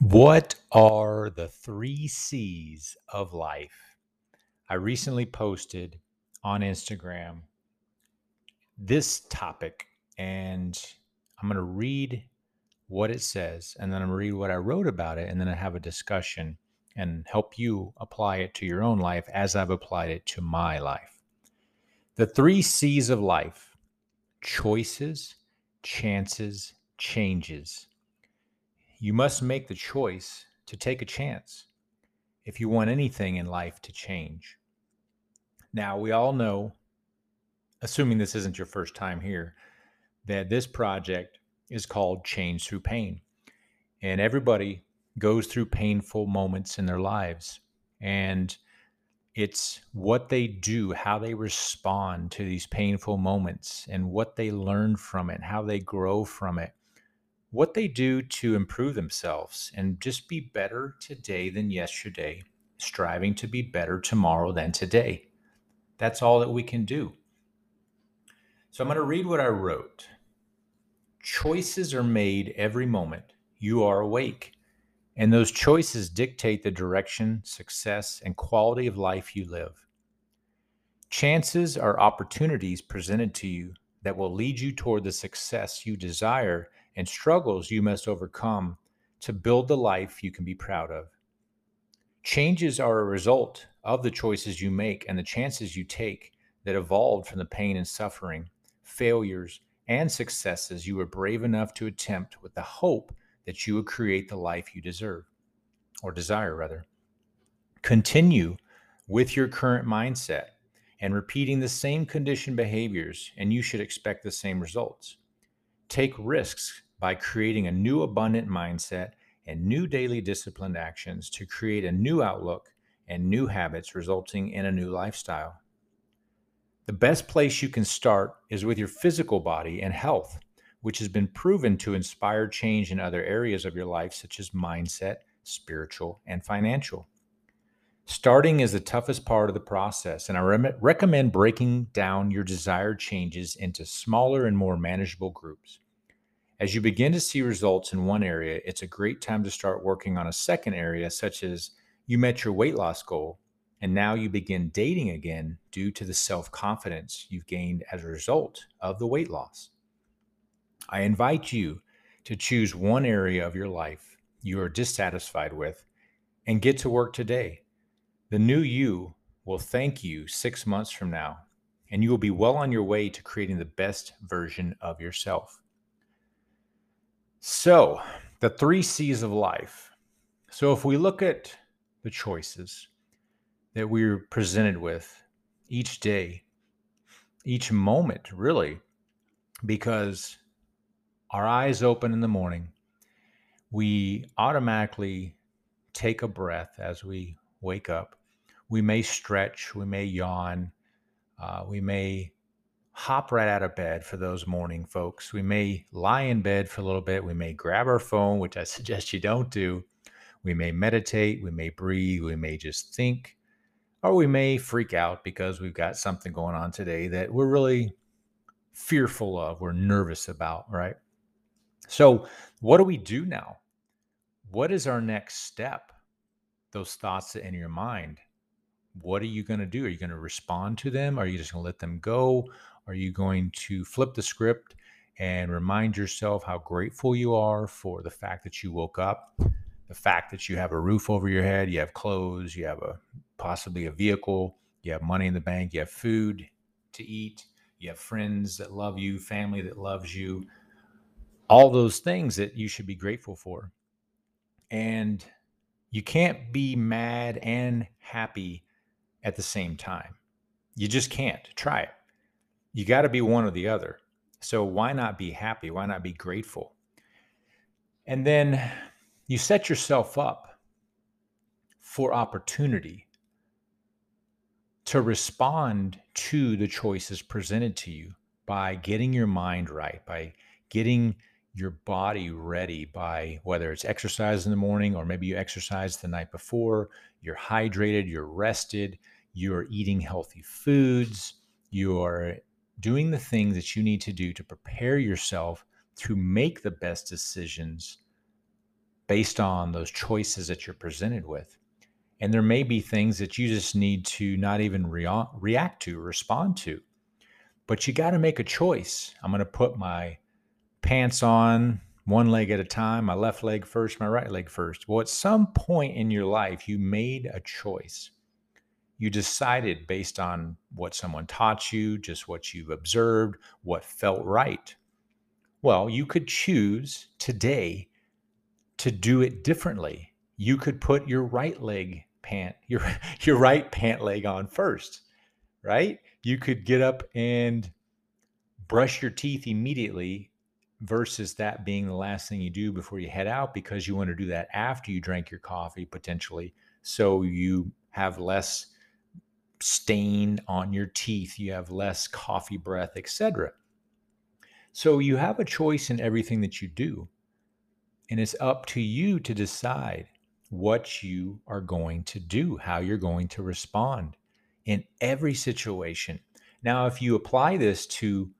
What are the three C's of life? I recently posted on Instagram this topic, and I'm going to read what it says, and then I'm going to read what I wrote about it, and then I have a discussion and help you apply it to your own life as I've applied it to my life. The three C's of life choices, chances, changes you must make the choice to take a chance if you want anything in life to change. Now, we all know, assuming this isn't your first time here, that this project is called Change Through Pain. And everybody goes through painful moments in their lives. And it's what they do, how they respond to these painful moments, and what they learn from it, how they grow from it what they do to improve themselves and just be better today than yesterday, striving to be better tomorrow than today. That's all that we can do. So I'm going to read what I wrote. Choices are made every moment you are awake, and those choices dictate the direction, success, and quality of life you live. Chances are opportunities presented to you that will lead you toward the success you desire and struggles you must overcome to build the life you can be proud of. Changes are a result of the choices you make and the chances you take that evolved from the pain and suffering, failures, and successes you were brave enough to attempt with the hope that you would create the life you deserve, or desire rather. Continue with your current mindset and repeating the same conditioned behaviors, and you should expect the same results. Take risks by creating a new abundant mindset and new daily disciplined actions to create a new outlook and new habits, resulting in a new lifestyle. The best place you can start is with your physical body and health, which has been proven to inspire change in other areas of your life, such as mindset, spiritual, and financial. Starting is the toughest part of the process, and I re- recommend breaking down your desired changes into smaller and more manageable groups. As you begin to see results in one area, it's a great time to start working on a second area, such as you met your weight loss goal, and now you begin dating again due to the self confidence you've gained as a result of the weight loss. I invite you to choose one area of your life you are dissatisfied with and get to work today. The new you will thank you six months from now, and you will be well on your way to creating the best version of yourself. So, the three C's of life. So, if we look at the choices that we're presented with each day, each moment, really, because our eyes open in the morning, we automatically take a breath as we wake up. We may stretch, we may yawn, uh, we may hop right out of bed for those morning folks. We may lie in bed for a little bit. We may grab our phone, which I suggest you don't do. We may meditate. We may breathe. We may just think. Or we may freak out because we've got something going on today that we're really fearful of, we're nervous about, right? So, what do we do now? What is our next step? Those thoughts that enter your mind. What are you going to do? Are you going to respond to them? Are you just going to let them go? Are you going to flip the script and remind yourself how grateful you are for the fact that you woke up, the fact that you have a roof over your head, you have clothes, you have a possibly a vehicle, you have money in the bank, you have food to eat, you have friends that love you, family that loves you, all those things that you should be grateful for. And you can't be mad and happy at the same time. You just can't. Try it you got to be one or the other. So why not be happy? Why not be grateful? And then you set yourself up for opportunity to respond to the choices presented to you by getting your mind right, by getting your body ready by whether it's exercise in the morning or maybe you exercise the night before, you're hydrated, you're rested, you're eating healthy foods, you're doing the things that you need to do to prepare yourself to make the best decisions based on those choices that you're presented with. And there may be things that you just need to not even rea- react to, respond to. But you got to make a choice. I'm going to put my pants on one leg at a time, my left leg first, my right leg first. Well, at some point in your life, you made a choice. You decided based on what someone taught you, just what you've observed, what felt right. Well, you could choose today to do it differently. You could put your right leg pant, your your right pant leg on first, right? You could get up and brush your teeth immediately versus that being the last thing you do before you head out because you want to do that after you drank your coffee potentially so you have less stain on your teeth you have less coffee breath etc so you have a choice in everything that you do and it's up to you to decide what you are going to do how you're going to respond in every situation now if you apply this to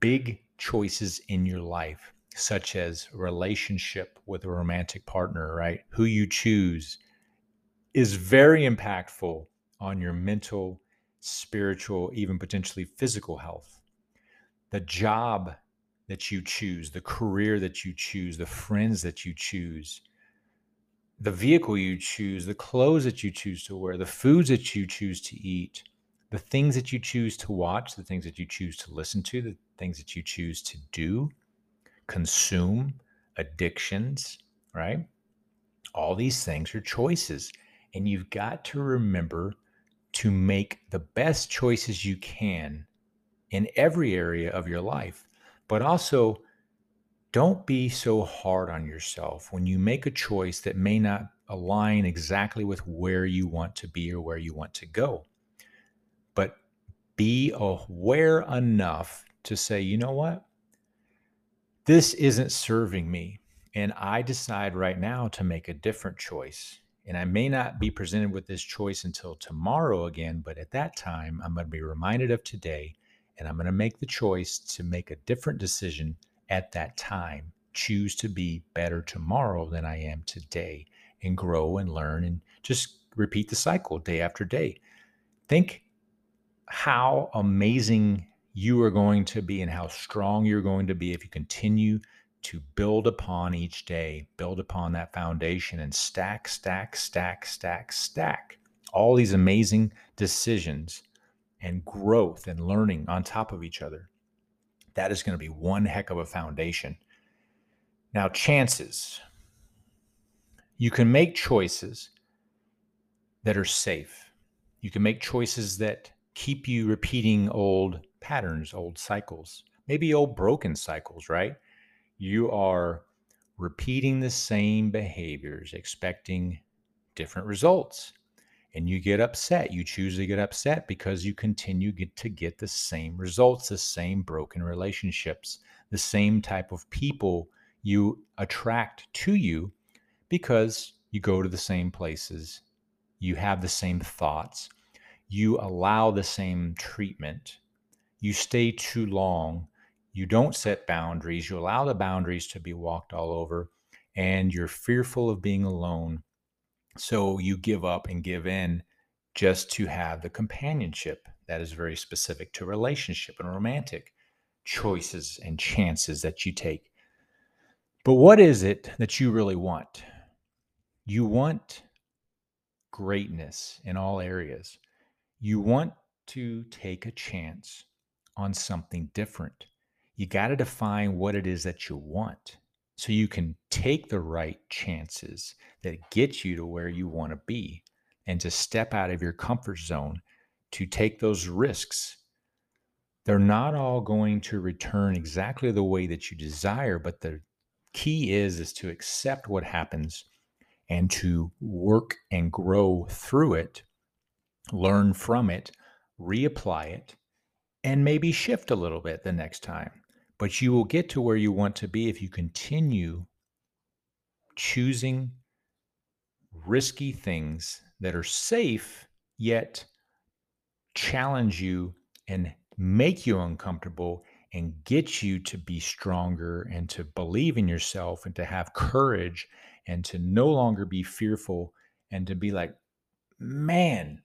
big choices in your life, such as relationship with a romantic partner, right? Who you choose is very impactful on your mental, spiritual, even potentially physical health. The job that you choose, the career that you choose, the friends that you choose, the vehicle you choose, the clothes that you choose to wear, the foods that you choose to eat, the things that you choose to watch, the things that you choose to listen to, the things that you choose to do, consume, addictions, right? All these things are choices. And you've got to remember to make the best choices you can in every area of your life. But also, don't be so hard on yourself when you make a choice that may not align exactly with where you want to be or where you want to go but be aware enough to say, you know what? This isn't serving me. And I decide right now to make a different choice. And I may not be presented with this choice until tomorrow again, but at that time, I'm going to be reminded of today and I'm going to make the choice to make a different decision at that time. Choose to be better tomorrow than I am today and grow and learn and just repeat the cycle day after day. Think how amazing you are going to be and how strong you're going to be if you continue to build upon each day, build upon that foundation and stack, stack, stack, stack, stack all these amazing decisions and growth and learning on top of each other. That is going to be one heck of a foundation. Now, chances. You can make choices that are safe. You can make choices that keep you repeating old patterns, old cycles, maybe old broken cycles, right? You are repeating the same behaviors, expecting different results. And you get upset. You choose to get upset because you continue get to get the same results, the same broken relationships, the same type of people you attract to you because you go to the same places, you have the same thoughts, you allow the same treatment, you stay too long, you don't set boundaries, you allow the boundaries to be walked all over, and you're fearful of being alone. So you give up and give in just to have the companionship that is very specific to relationship and romantic choices and chances that you take. But what is it that you really want? You want greatness in all areas. You want to take a chance on something different. You got to define what it is that you want so you can take the right chances that get you to where you want to be and to step out of your comfort zone to take those risks. They're not all going to return exactly the way that you desire, but the key is is to accept what happens and to work and grow through it learn from it, reapply it, and maybe shift a little bit the next time. But you will get to where you want to be if you continue choosing risky things that are safe, yet challenge you and make you uncomfortable and get you to be stronger and to believe in yourself and to have courage and to no longer be fearful and to be like, man,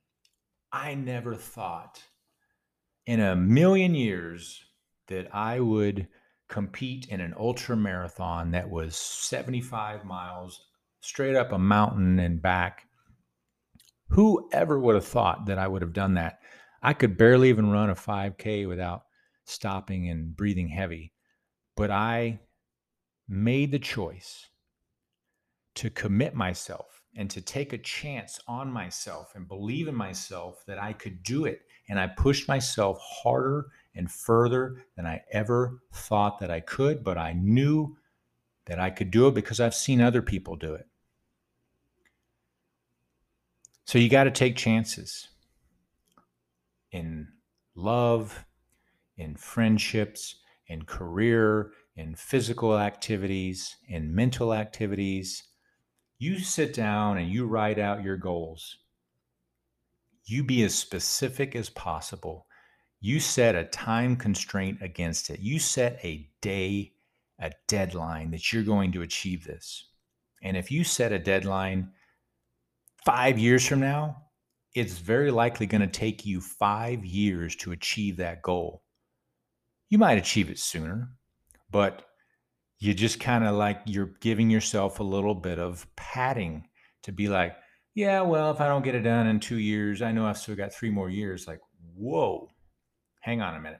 I never thought in a million years that I would compete in an ultra marathon that was 75 miles straight up a mountain and back. Who ever would have thought that I would have done that? I could barely even run a 5K without stopping and breathing heavy. But I made the choice to commit myself and to take a chance on myself and believe in myself that I could do it. And I pushed myself harder and further than I ever thought that I could, but I knew that I could do it because I've seen other people do it. So you got to take chances in love, in friendships, in career, in physical activities, in mental activities. You sit down and you write out your goals. You be as specific as possible. You set a time constraint against it. You set a day, a deadline that you're going to achieve this. And if you set a deadline five years from now, it's very likely going to take you five years to achieve that goal. You might achieve it sooner, but you just kind of like you're giving yourself a little bit of padding to be like, yeah, well, if I don't get it done in two years, I know I've still got three more years. Like, whoa, hang on a minute.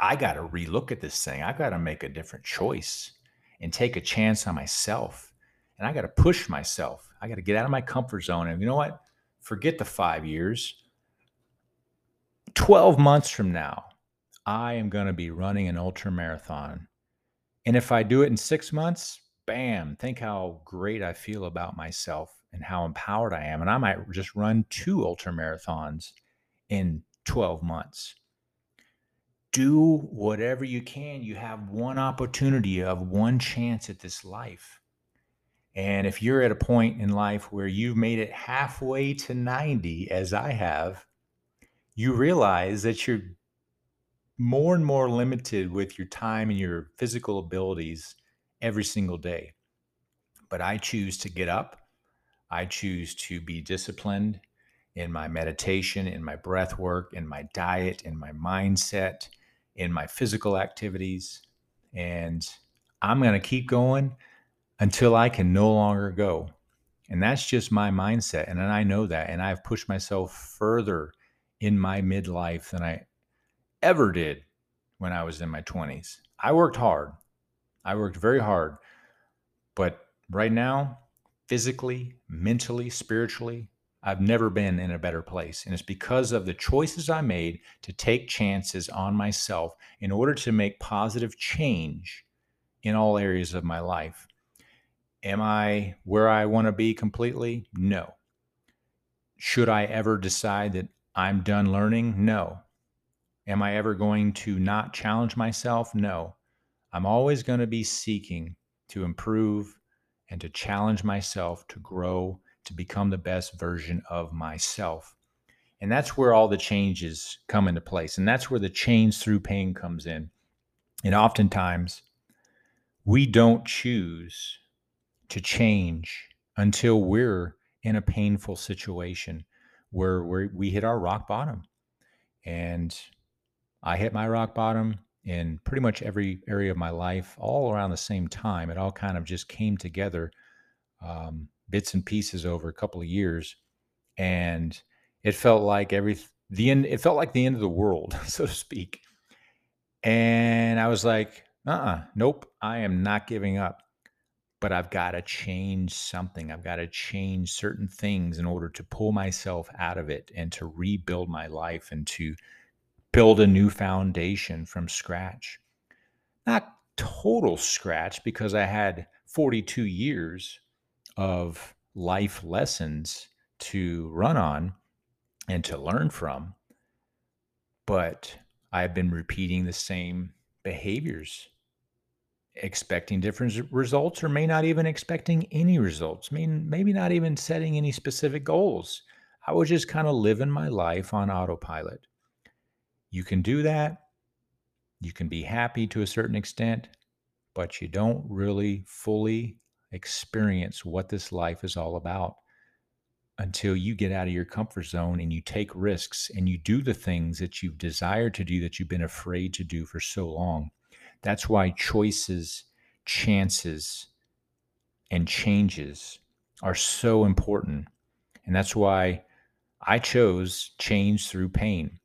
I got to relook at this thing. I got to make a different choice and take a chance on myself. And I got to push myself. I got to get out of my comfort zone. And you know what? Forget the five years. 12 months from now, I am going to be running an ultra marathon. And if I do it in six months, bam, think how great I feel about myself and how empowered I am. And I might just run two ultra marathons in 12 months. Do whatever you can. You have one opportunity of one chance at this life. And if you're at a point in life where you've made it halfway to 90, as I have, you realize that you're more and more limited with your time and your physical abilities every single day. But I choose to get up. I choose to be disciplined in my meditation, in my breath work, in my diet, in my mindset, in my physical activities. And I'm going to keep going until I can no longer go. And that's just my mindset. And I know that. And I've pushed myself further in my midlife than I ever did when I was in my 20s. I worked hard. I worked very hard. But right now, physically, mentally, spiritually, I've never been in a better place. And it's because of the choices I made to take chances on myself in order to make positive change in all areas of my life. Am I where I want to be completely? No. Should I ever decide that I'm done learning? No. Am I ever going to not challenge myself? No. I'm always going to be seeking to improve and to challenge myself to grow, to become the best version of myself. And that's where all the changes come into place. And that's where the change through pain comes in. And oftentimes, we don't choose to change until we're in a painful situation where we hit our rock bottom. And I hit my rock bottom in pretty much every area of my life, all around the same time. It all kind of just came together, um, bits and pieces over a couple of years, and it felt like every the end. It felt like the end of the world, so to speak. And I was like, uh, uh nope, I am not giving up but I've got to change something. I've got to change certain things in order to pull myself out of it and to rebuild my life and to build a new foundation from scratch. Not total scratch because I had 42 years of life lessons to run on and to learn from, but I've been repeating the same behaviors expecting different results or may not even expecting any results. I mean, maybe not even setting any specific goals. I was just kind of living my life on autopilot. You can do that. You can be happy to a certain extent, but you don't really fully experience what this life is all about until you get out of your comfort zone and you take risks and you do the things that you've desired to do that you've been afraid to do for so long. That's why choices, chances, and changes are so important. And that's why I chose change through pain.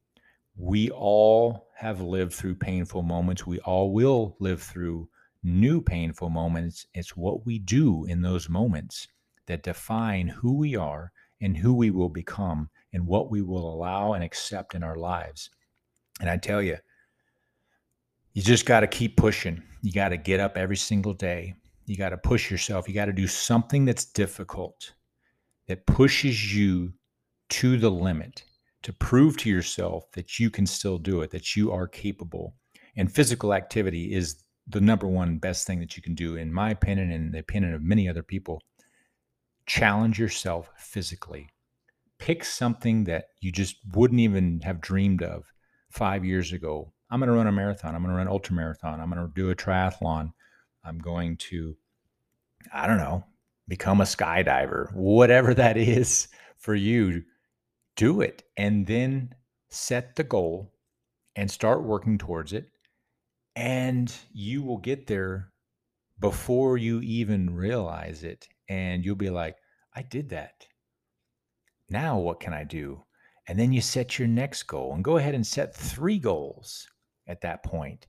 We all have lived through painful moments. We all will live through new painful moments. It's what we do in those moments that define who we are and who we will become and what we will allow and accept in our lives. And I tell you, you just got to keep pushing. You got to get up every single day. You got to push yourself. You got to do something that's difficult that pushes you to the limit to prove to yourself that you can still do it, that you are capable. And physical activity is the number one best thing that you can do, in my opinion, and the opinion of many other people. Challenge yourself physically. Pick something that you just wouldn't even have dreamed of five years ago. I'm going to run a marathon. I'm going to run ultra marathon. I'm going to do a triathlon. I'm going to, I don't know, become a skydiver, whatever that is for you. Do it and then set the goal and start working towards it and you will get there before you even realize it. And you'll be like, I did that. Now, what can I do? And then you set your next goal and go ahead and set three goals at that point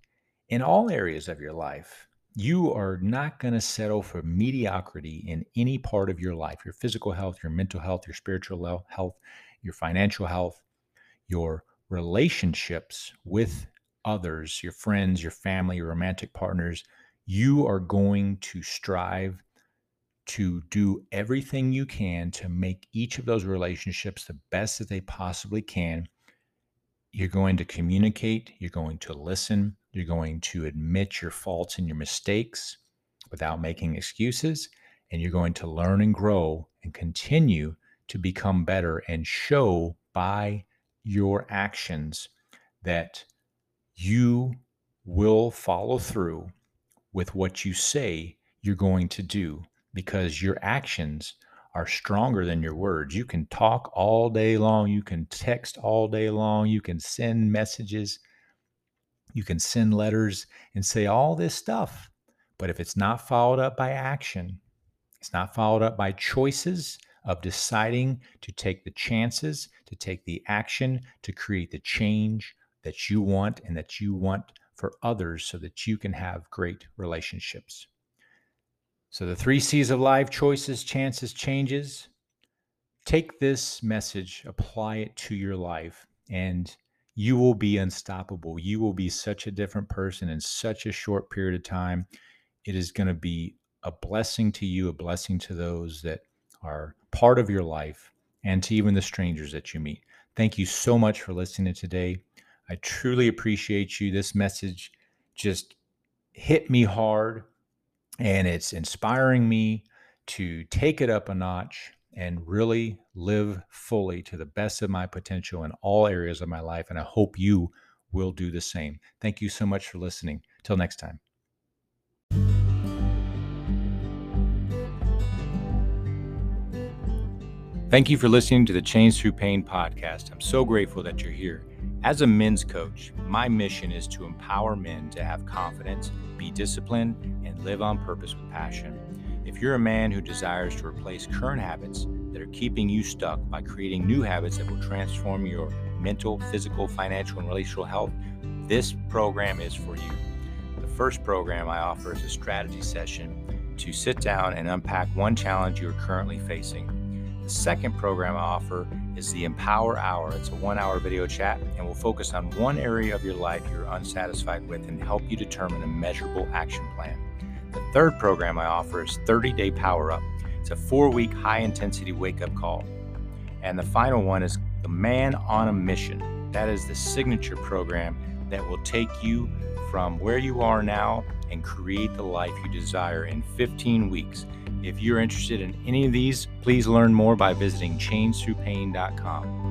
in all areas of your life. You are not going to settle for mediocrity in any part of your life your physical health, your mental health, your spiritual health, your financial health, your relationships with others, your friends, your family, your romantic partners, you are going to strive to do everything you can to make each of those relationships the best that they possibly can. You're going to communicate, you're going to listen, you're going to admit your faults and your mistakes without making excuses, and you're going to learn and grow and continue to become better and show by your actions that you will follow through with what you say you're going to do because your actions are stronger than your words. You can talk all day long, you can text all day long, you can send messages, you can send letters and say all this stuff. But if it's not followed up by action, it's not followed up by choices of deciding to take the chances, to take the action, to create the change that you want and that you want for others so that you can have great relationships. So, the three C's of life choices, chances, changes. Take this message, apply it to your life, and you will be unstoppable. You will be such a different person in such a short period of time. It is going to be a blessing to you, a blessing to those that are part of your life, and to even the strangers that you meet. Thank you so much for listening today. I truly appreciate you. This message just hit me hard and it's inspiring me to take it up a notch and really live fully to the best of my potential in all areas of my life. And I hope you will do the same. Thank you so much for listening. Till next time. Thank you for listening to the Change Through Pain podcast. I'm so grateful that you're here. As a men's coach, my mission is to empower men to have confidence, be disciplined, and live on purpose with passion. If you're a man who desires to replace current habits that are keeping you stuck by creating new habits that will transform your mental, physical, financial, and relational health, this program is for you. The first program I offer is a strategy session to sit down and unpack one challenge you are currently facing. The second program I offer is the Empower Hour. It's a one hour video chat and will focus on one area of your life you're unsatisfied with and help you determine a measurable action plan. The third program I offer is 30 Day Power Up. It's a four week high intensity wake up call. And the final one is the Man on a Mission. That is the signature program that will take you from where you are now and create the life you desire in 15 weeks. If you're interested in any of these, please learn more by visiting changethroughpain.com.